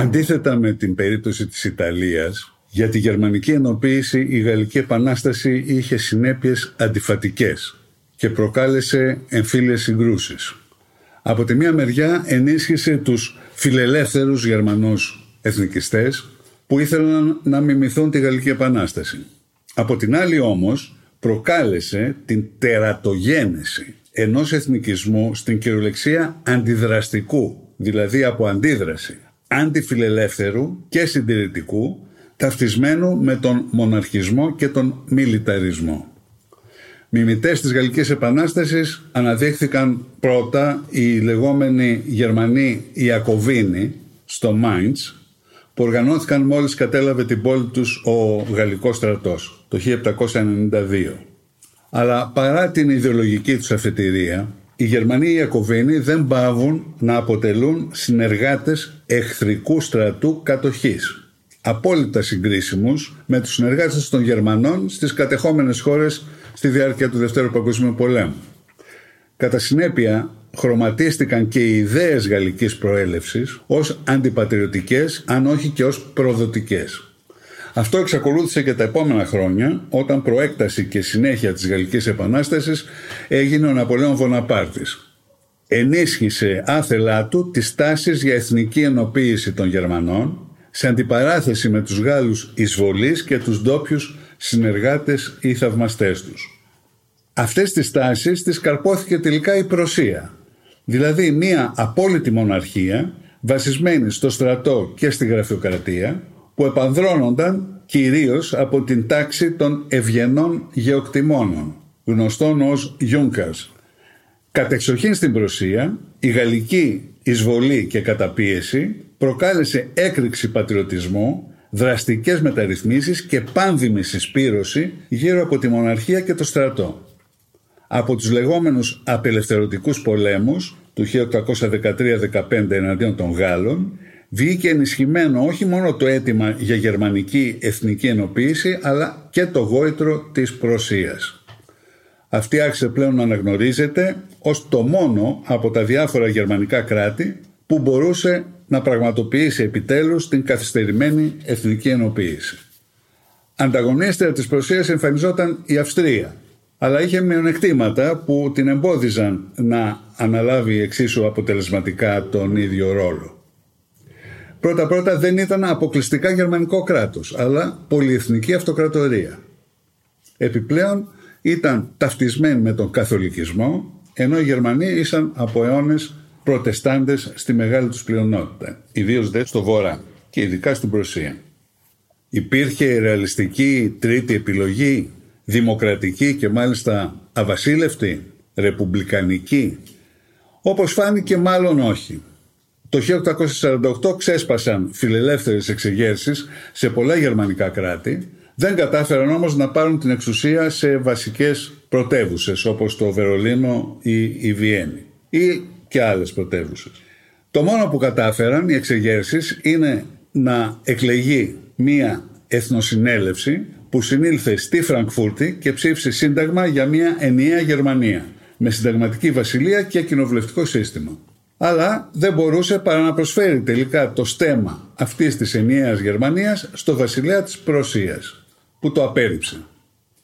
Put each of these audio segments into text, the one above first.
Αντίθετα με την περίπτωση της Ιταλίας, για τη γερμανική ενοποίηση η Γαλλική Επανάσταση είχε συνέπειες αντιφατικές και προκάλεσε εμφύλιες συγκρούσεις. Από τη μία μεριά ενίσχυσε τους φιλελεύθερους Γερμανούς εθνικιστές που ήθελαν να μιμηθούν τη Γαλλική Επανάσταση. Από την άλλη όμως προκάλεσε την τερατογένεση ενός εθνικισμού στην κυριολεξία αντιδραστικού, δηλαδή από αντίδραση, αντιφιλελεύθερου και συντηρητικού, ταυτισμένου με τον μοναρχισμό και τον μιλιταρισμό. Μιμητές της Γαλλικής Επανάστασης αναδείχθηκαν πρώτα οι λεγόμενοι Γερμανοί Ιακωβίνοι στο Μάιντς που οργανώθηκαν μόλις κατέλαβε την πόλη τους ο Γαλλικός στρατός το 1792. Αλλά παρά την ιδεολογική τους αφετηρία οι Γερμανοί Ιακωβίνοι δεν πάβουν να αποτελούν συνεργάτες εχθρικού στρατού κατοχής. Απόλυτα συγκρίσιμους με τους συνεργάτες των Γερμανών στις κατεχόμενες χώρες στη διάρκεια του Δευτέρου Παγκοσμίου Πολέμου. Κατά συνέπεια, χρωματίστηκαν και οι ιδέες γαλλικής προέλευσης ως αντιπατριωτικές, αν όχι και ως προδοτικές. Αυτό εξακολούθησε και τα επόμενα χρόνια, όταν προέκταση και συνέχεια της Γαλλικής Επανάστασης έγινε ο Ναπολέον Βοναπάρτης. Ενίσχυσε άθελά του τις τάσεις για εθνική ενοποίηση των Γερμανών, σε αντιπαράθεση με τους Γάλλους εισβολείς και τους ντόπιους συνεργάτες ή θαυμαστές τους. Αυτές τις τάσεις τις καρπόθηκε τελικά η Προσία, δηλαδή μια απόλυτη μοναρχία βασισμένη στο στρατό και στη γραφειοκρατία που επανδρώνονταν κυρίως από την τάξη των ευγενών γεωκτημόνων, γνωστών ως Γιούγκας. Κατεξοχήν στην Προσία, η γαλλική εισβολή και καταπίεση προκάλεσε έκρηξη πατριωτισμού, δραστικές μεταρρυθμίσεις και πάνδημη συσπήρωση γύρω από τη μοναρχία και το στρατό. Από τους λεγόμενους απελευθερωτικούς πολέμους του 1813-15 εναντίον των Γάλλων βγήκε ενισχυμένο όχι μόνο το αίτημα για γερμανική εθνική ενοποίηση αλλά και το γόητρο της Προσίας. Αυτή άρχισε πλέον να αναγνωρίζεται ως το μόνο από τα διάφορα γερμανικά κράτη που μπορούσε να πραγματοποιήσει επιτέλους την καθυστερημένη εθνική ενοποίηση. Ανταγωνίστρια της Προσίας εμφανιζόταν η Αυστρία, αλλά είχε μειονεκτήματα που την εμπόδιζαν να αναλάβει εξίσου αποτελεσματικά τον ίδιο ρόλο. Πρώτα-πρώτα δεν ήταν αποκλειστικά γερμανικό κράτος, αλλά πολυεθνική αυτοκρατορία. Επιπλέον ήταν ταυτισμένη με τον καθολικισμό, ενώ οι Γερμανοί ήσαν από αιώνες προτεστάντες στη μεγάλη τους πλειονότητα, ιδίως δε στο βορρά και ειδικά στην Προσία. Υπήρχε ρεαλιστική τρίτη επιλογή, δημοκρατική και μάλιστα αβασίλευτη, ρεπουμπλικανική, όπως φάνηκε μάλλον όχι. Το 1848 ξέσπασαν φιλελεύθερες εξεγέρσεις σε πολλά γερμανικά κράτη, δεν κατάφεραν όμως να πάρουν την εξουσία σε βασικές πρωτεύουσες όπως το Βερολίνο ή η Βιέννη ή και άλλες πρωτεύουσες. Το μόνο που κατάφεραν οι εξεγέρσεις είναι να εκλεγεί μία εθνοσυνέλευση που συνήλθε στη Φραγκφούρτη και ψήφισε σύνταγμα για μία ενιαία Γερμανία με συνταγματική βασιλεία και κοινοβουλευτικό σύστημα αλλά δεν μπορούσε παρά να προσφέρει τελικά το στέμα αυτής της ενιαίας Γερμανίας στο βασιλέα της Προσίας, που το απέρριψε.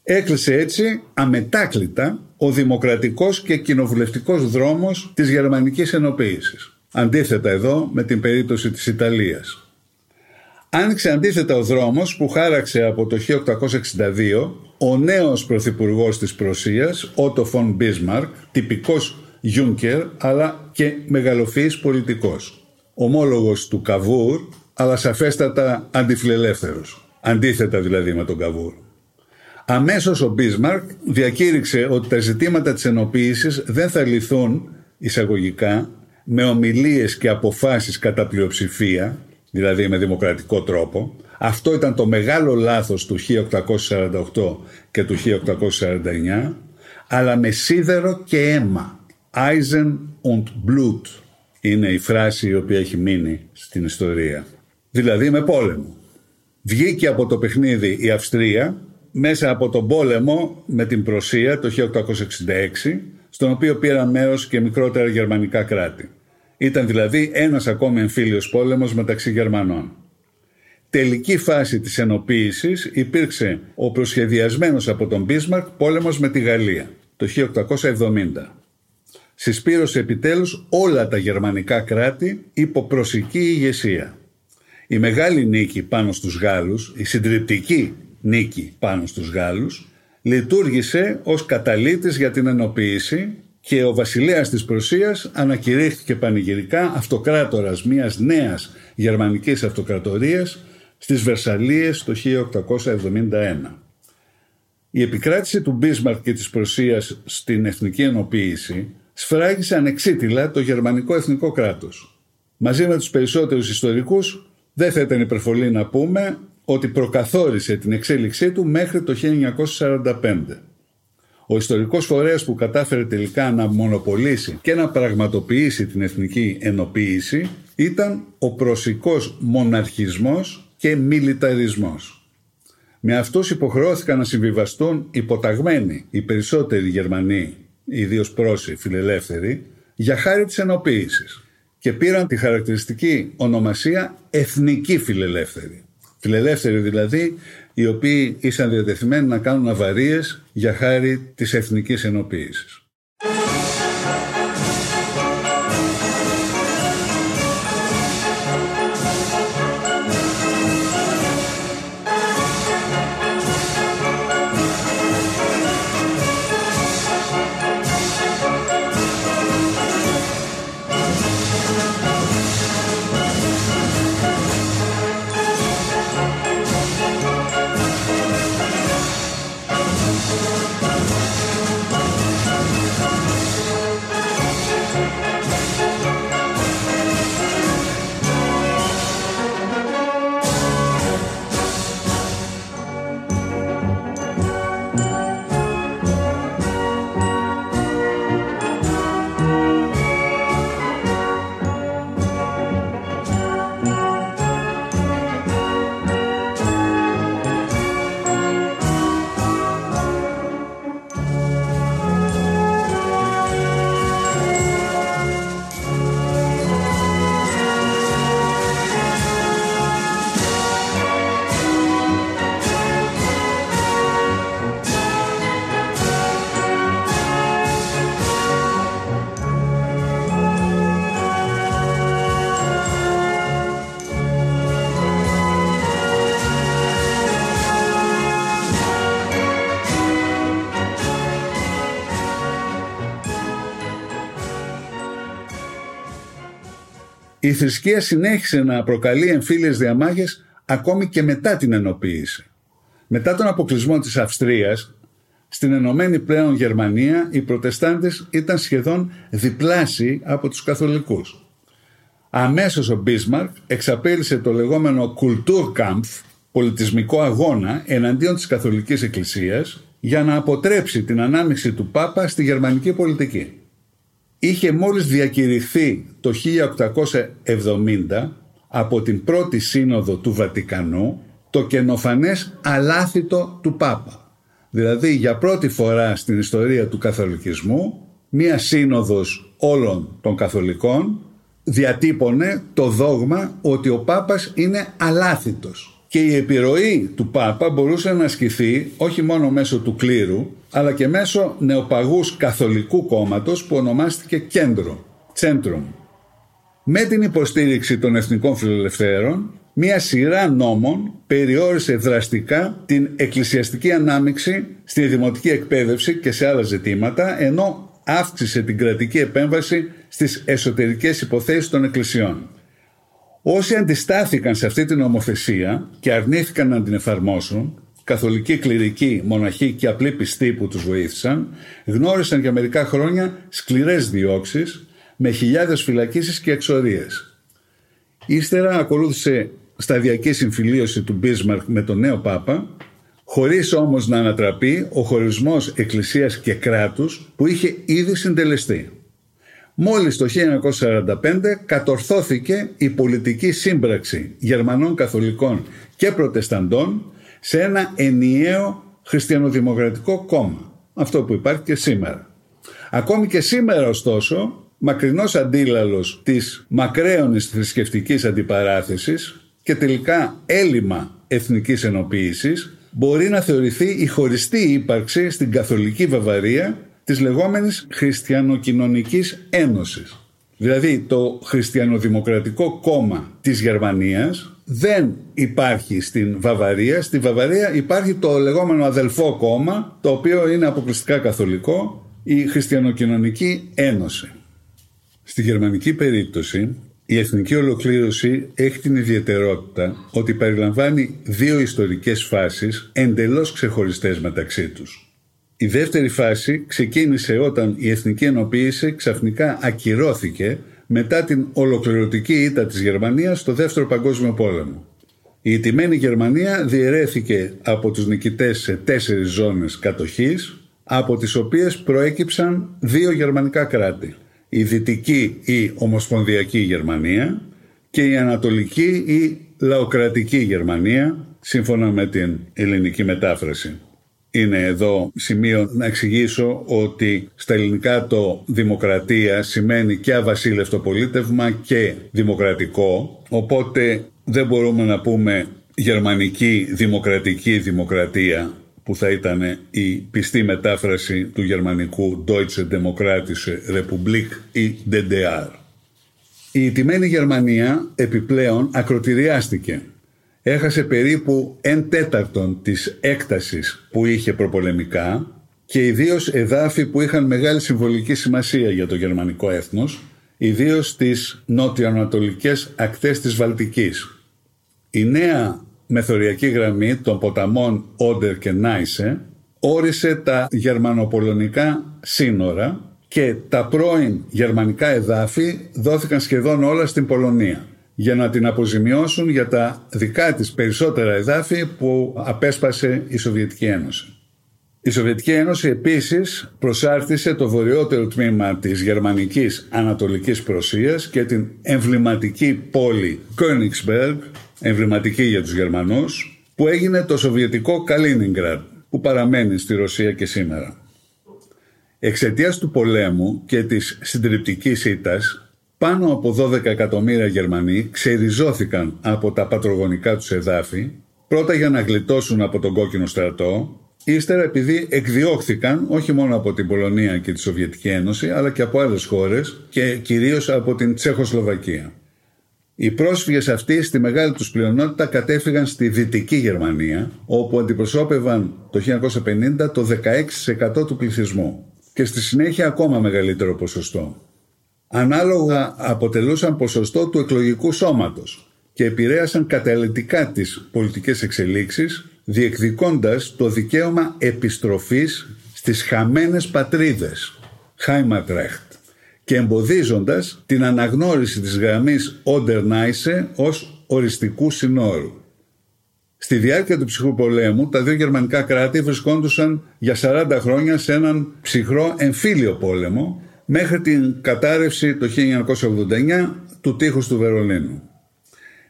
Έκλεισε έτσι αμετάκλητα ο δημοκρατικός και κοινοβουλευτικός δρόμος της γερμανικής ενοποίησης. Αντίθετα εδώ με την περίπτωση της Ιταλίας. Άνοιξε αντίθετα ο δρόμος που χάραξε από το 1862 ο νέος πρωθυπουργός της Προσίας, Ότο Φον Μπίσμαρκ, τυπικός Γιούνκερ αλλά και μεγαλοφυής πολιτικός. Ομόλογος του Καβούρ αλλά σαφέστατα αντιφιλελεύθερος. Αντίθετα δηλαδή με τον Καβούρ. Αμέσως ο Μπίσμαρκ διακήρυξε ότι τα ζητήματα της ενοποίησης δεν θα λυθούν εισαγωγικά με ομιλίες και αποφάσεις κατά πλειοψηφία, δηλαδή με δημοκρατικό τρόπο. Αυτό ήταν το μεγάλο λάθος του 1848 και του 1849, αλλά με σίδερο και αίμα. Eisen und Blut είναι η φράση η οποία έχει μείνει στην ιστορία. Δηλαδή με πόλεμο. Βγήκε από το παιχνίδι η Αυστρία μέσα από τον πόλεμο με την Προσία το 1866, στον οποίο πήραν μέρος και μικρότερα γερμανικά κράτη. Ήταν δηλαδή ένας ακόμη εμφύλιος πόλεμος μεταξύ Γερμανών. Τελική φάση της ενοποίησης υπήρξε ο προσχεδιασμένος από τον Μπίσμαρκ πόλεμος με τη Γαλλία το 1870. Συσπήρωσε επιτέλους όλα τα γερμανικά κράτη υπό προσική ηγεσία. Η μεγάλη νίκη πάνω στους Γάλλους, η συντριπτική νίκη πάνω στους Γάλλους, λειτουργήσε ως καταλήτης για την ενοποίηση και ο βασιλέας της Προσίας ανακηρύχθηκε πανηγυρικά αυτοκράτορας μιας νέας γερμανικής αυτοκρατορίας στις Βερσαλίες το 1871. Η επικράτηση του Μπίσμαρκ και της Προσίας στην εθνική ενοποίηση σφράγισε ανεξίτηλα το γερμανικό εθνικό κράτος. Μαζί με τους περισσότερους ιστορικούς δεν θα ήταν υπερβολή να πούμε ότι προκαθόρισε την εξέλιξή του μέχρι το 1945. Ο ιστορικός φορέας που κατάφερε τελικά να μονοπολίσει και να πραγματοποιήσει την εθνική ενοποίηση ήταν ο προσικός μοναρχισμός και μιλιταρισμός. Με αυτούς υποχρεώθηκαν να συμβιβαστούν υποταγμένοι οι περισσότεροι Γερμανοί, ιδίως πρόσοι φιλελεύθεροι, για χάρη της ενοποίησης και πήραν τη χαρακτηριστική ονομασία εθνική φιλελεύθερη. Φιλελεύθεροι δηλαδή, οι οποίοι ήσαν διατεθειμένοι να κάνουν αβαρίες για χάρη της εθνικής ενοποίησης. Η θρησκεία συνέχισε να προκαλεί εμφύλιες διαμάχες ακόμη και μετά την ενοποίηση. Μετά τον αποκλεισμό της Αυστρίας, στην ενωμένη πλέον Γερμανία οι προτεστάντες ήταν σχεδόν διπλάσιοι από τους καθολικούς. Αμέσως ο Μπίσμαρκ εξαπέλυσε το λεγόμενο Kulturkampf, πολιτισμικό αγώνα εναντίον της καθολικής εκκλησίας για να αποτρέψει την ανάμειξη του Πάπα στη γερμανική πολιτική είχε μόλις διακηρυχθεί το 1870 από την πρώτη σύνοδο του Βατικανού το καινοφανές αλάθητο του Πάπα. Δηλαδή για πρώτη φορά στην ιστορία του καθολικισμού μία σύνοδος όλων των καθολικών διατύπωνε το δόγμα ότι ο Πάπας είναι αλάθητος και η επιρροή του Πάπα μπορούσε να ασκηθεί όχι μόνο μέσω του κλήρου αλλά και μέσω νεοπαγούς καθολικού κόμματος που ονομάστηκε Κέντρο, Centrum. Με την υποστήριξη των εθνικών φιλελευθέρων, μία σειρά νόμων περιόρισε δραστικά την εκκλησιαστική ανάμειξη στη δημοτική εκπαίδευση και σε άλλα ζητήματα, ενώ αύξησε την κρατική επέμβαση στις εσωτερικές υποθέσεις των εκκλησιών. Όσοι αντιστάθηκαν σε αυτή την νομοθεσία και αρνήθηκαν να την εφαρμόσουν, καθολικοί κληρικοί, μοναχοί και απλοί πιστοί που τους βοήθησαν, γνώρισαν για μερικά χρόνια σκληρές διώξεις με χιλιάδες φυλακίσεις και εξορίες. Ύστερα ακολούθησε σταδιακή συμφιλίωση του Μπίσμαρκ με τον νέο Πάπα, χωρίς όμως να ανατραπεί ο χωρισμός εκκλησίας και κράτους που είχε ήδη συντελεστεί. Μόλις το 1945 κατορθώθηκε η πολιτική σύμπραξη Γερμανών Καθολικών και Προτεσταντών σε ένα ενιαίο χριστιανοδημοκρατικό κόμμα. Αυτό που υπάρχει και σήμερα. Ακόμη και σήμερα ωστόσο, μακρινός αντίλαλος της μακραίωνης θρησκευτικής αντιπαράθεσης και τελικά έλλειμμα εθνικής ενοποίησης μπορεί να θεωρηθεί η χωριστή ύπαρξη στην καθολική Βαβαρία της λεγόμενης Χριστιανοκοινωνικής Ένωσης. Δηλαδή το Χριστιανοδημοκρατικό Κόμμα της Γερμανίας δεν υπάρχει στην Βαβαρία. Στη Βαβαρία υπάρχει το λεγόμενο αδελφό κόμμα, το οποίο είναι αποκλειστικά καθολικό, η Χριστιανοκοινωνική Ένωση. Στη γερμανική περίπτωση, η εθνική ολοκλήρωση έχει την ιδιαιτερότητα ότι περιλαμβάνει δύο ιστορικές φάσεις εντελώς ξεχωριστές μεταξύ τους. Η δεύτερη φάση ξεκίνησε όταν η εθνική ενοποίηση ξαφνικά ακυρώθηκε μετά την ολοκληρωτική ήττα της Γερμανίας στο Δεύτερο Παγκόσμιο Πόλεμο. Η ιτημένη Γερμανία διαιρέθηκε από τους νικητές σε τέσσερις ζώνες κατοχής, από τις οποίες προέκυψαν δύο γερμανικά κράτη. Η Δυτική ή Ομοσπονδιακή Γερμανία και η Ανατολική ή Λαοκρατική Γερμανία, σύμφωνα με την ελληνική μετάφραση είναι εδώ σημείο να εξηγήσω ότι στα ελληνικά το δημοκρατία σημαίνει και αβασίλευτο πολίτευμα και δημοκρατικό οπότε δεν μπορούμε να πούμε γερμανική δημοκρατική δημοκρατία που θα ήταν η πιστή μετάφραση του γερμανικού Deutsche Demokratische Republik ή DDR. Η τιμένη Γερμανία επιπλέον ακροτηριάστηκε έχασε περίπου εν τέταρτον της έκτασης που είχε προπολεμικά και ιδίως εδάφη που είχαν μεγάλη συμβολική σημασία για το γερμανικό έθνος, ιδίως στις νότιο-ανατολικές ακτές της Βαλτικής. Η νέα μεθοριακή γραμμή των ποταμών Όντερ και Νάισε όρισε τα γερμανοπολωνικά σύνορα και τα πρώην γερμανικά εδάφη δόθηκαν σχεδόν όλα στην Πολωνία για να την αποζημιώσουν για τα δικά της περισσότερα εδάφη που απέσπασε η Σοβιετική Ένωση. Η Σοβιετική Ένωση επίσης προσάρτησε το βορειότερο τμήμα της γερμανικής ανατολικής Προσίας και την εμβληματική πόλη Königsberg, εμβληματική για τους Γερμανούς, που έγινε το Σοβιετικό Καλίνιγκραντ, που παραμένει στη Ρωσία και σήμερα. Εξαιτίας του πολέμου και της συντριπτικής ήττας, πάνω από 12 εκατομμύρια Γερμανοί ξεριζώθηκαν από τα πατρογονικά τους εδάφη, πρώτα για να γλιτώσουν από τον κόκκινο στρατό, ύστερα επειδή εκδιώχθηκαν όχι μόνο από την Πολωνία και τη Σοβιετική Ένωση, αλλά και από άλλες χώρες και κυρίως από την Τσεχοσλοβακία. Οι πρόσφυγες αυτοί στη μεγάλη τους πλειονότητα κατέφυγαν στη Δυτική Γερμανία, όπου αντιπροσώπευαν το 1950 το 16% του πληθυσμού και στη συνέχεια ακόμα μεγαλύτερο ποσοστό ανάλογα αποτελούσαν ποσοστό του εκλογικού σώματος και επηρέασαν καταλητικά τις πολιτικές εξελίξεις διεκδικώντας το δικαίωμα επιστροφής στις χαμένες πατρίδες Heimatrecht και εμποδίζοντας την αναγνώριση της γραμμής Oder-Neisse ως οριστικού συνόρου. Στη διάρκεια του ψυχρού πολέμου, τα δύο γερμανικά κράτη βρισκόντουσαν για 40 χρόνια σε έναν ψυχρό εμφύλιο πόλεμο μέχρι την κατάρρευση το 1989 του τείχους του Βερολίνου.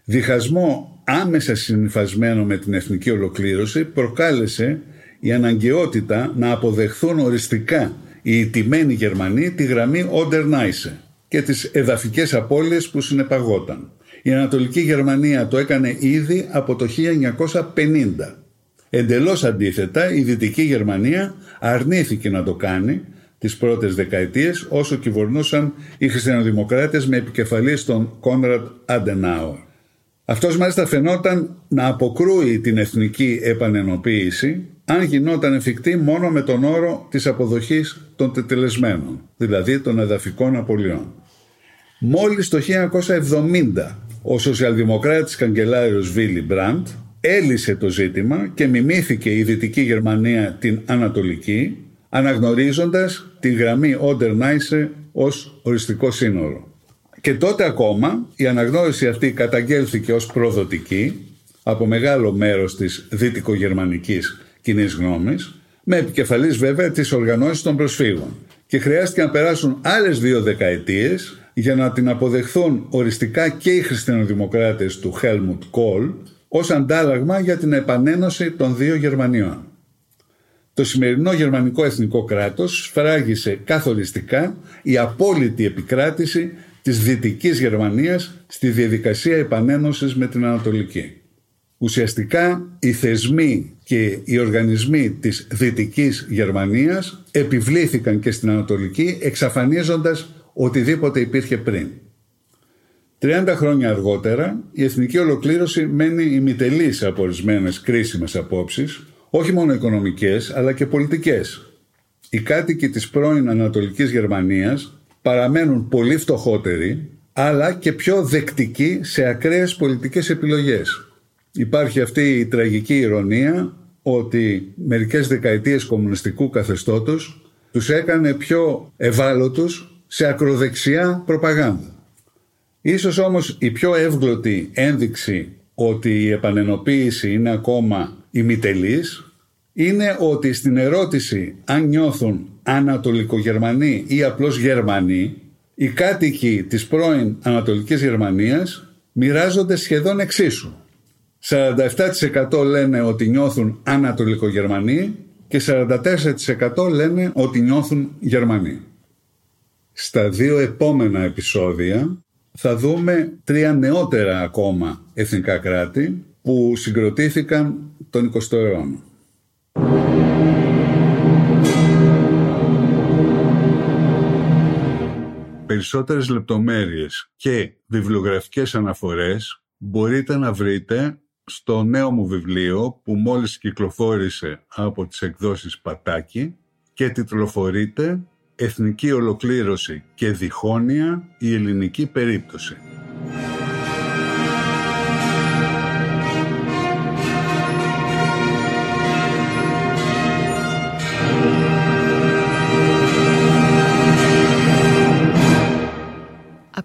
Διχασμό άμεσα συνυφασμένο με την εθνική ολοκλήρωση προκάλεσε η αναγκαιότητα να αποδεχθούν οριστικά οι ιτημένοι Γερμανοί τη γραμμή Oder-Neisse και τις εδαφικές απώλειες που συνεπαγόταν. Η Ανατολική Γερμανία το έκανε ήδη από το 1950. Εντελώς αντίθετα, η Δυτική Γερμανία αρνήθηκε να το κάνει τις πρώτες δεκαετίες όσο κυβερνούσαν οι χριστιανοδημοκράτες με επικεφαλής τον Κόνραντ Αντενάουερ. Αυτός μάλιστα φαινόταν να αποκρούει την εθνική επανενοποίηση αν γινόταν εφικτή μόνο με τον όρο της αποδοχής των τετελεσμένων, δηλαδή των εδαφικών απολειών. Μόλις το 1970 ο σοσιαλδημοκράτης καγκελάριος Βίλι Μπραντ έλυσε το ζήτημα και μιμήθηκε η Δυτική Γερμανία την Ανατολική αναγνωρίζοντας τη γραμμή Oder Neisse ως οριστικό σύνορο. Και τότε ακόμα η αναγνώριση αυτή καταγγέλθηκε ως προδοτική από μεγάλο μέρος της δυτικογερμανικής κοινής γνώμης, με επικεφαλής βέβαια τις οργανώσεις των προσφύγων. Και χρειάστηκε να περάσουν άλλες δύο δεκαετίες για να την αποδεχθούν οριστικά και οι χριστιανοδημοκράτες του Helmut Kohl ως αντάλλαγμα για την επανένωση των δύο Γερμανιών. Το σημερινό γερμανικό εθνικό κράτος σφράγισε καθοριστικά η απόλυτη επικράτηση της Δυτικής Γερμανίας στη διαδικασία επανένωσης με την Ανατολική. Ουσιαστικά οι θεσμοί και οι οργανισμοί της Δυτικής Γερμανίας επιβλήθηκαν και στην Ανατολική εξαφανίζοντας οτιδήποτε υπήρχε πριν. 30 χρόνια αργότερα η εθνική ολοκλήρωση μένει ημιτελής από ορισμένες κρίσιμες απόψεις, όχι μόνο οικονομικές αλλά και πολιτικές. Οι κάτοικοι της πρώην Ανατολικής Γερμανίας παραμένουν πολύ φτωχότεροι αλλά και πιο δεκτικοί σε ακραίες πολιτικές επιλογές. Υπάρχει αυτή η τραγική ηρωνία ότι μερικές δεκαετίες κομμουνιστικού καθεστώτος τους έκανε πιο ευάλωτους σε ακροδεξιά προπαγάνδα. Ίσως όμως η πιο εύγλωτη ένδειξη ότι η επανενοποίηση είναι ακόμα ημιτελής είναι ότι στην ερώτηση αν νιώθουν Ανατολικογερμανοί ή απλώς Γερμανοί οι κάτοικοι της πρώην Ανατολικής Γερμανίας μοιράζονται σχεδόν εξίσου. 47% λένε ότι νιώθουν Ανατολικογερμανοί και 44% λένε ότι νιώθουν Γερμανοί. Στα δύο επόμενα επεισόδια θα δούμε τρία νεότερα ακόμα εθνικά κράτη που συγκροτήθηκαν τον 20ο αιώνα. Περισσότερες λεπτομέρειες και βιβλιογραφικές αναφορές μπορείτε να βρείτε στο νέο μου βιβλίο που μόλις κυκλοφόρησε από τις εκδόσεις Πατάκη και τιτλοφορείται «Εθνική ολοκλήρωση και διχόνοια η ελληνική περίπτωση».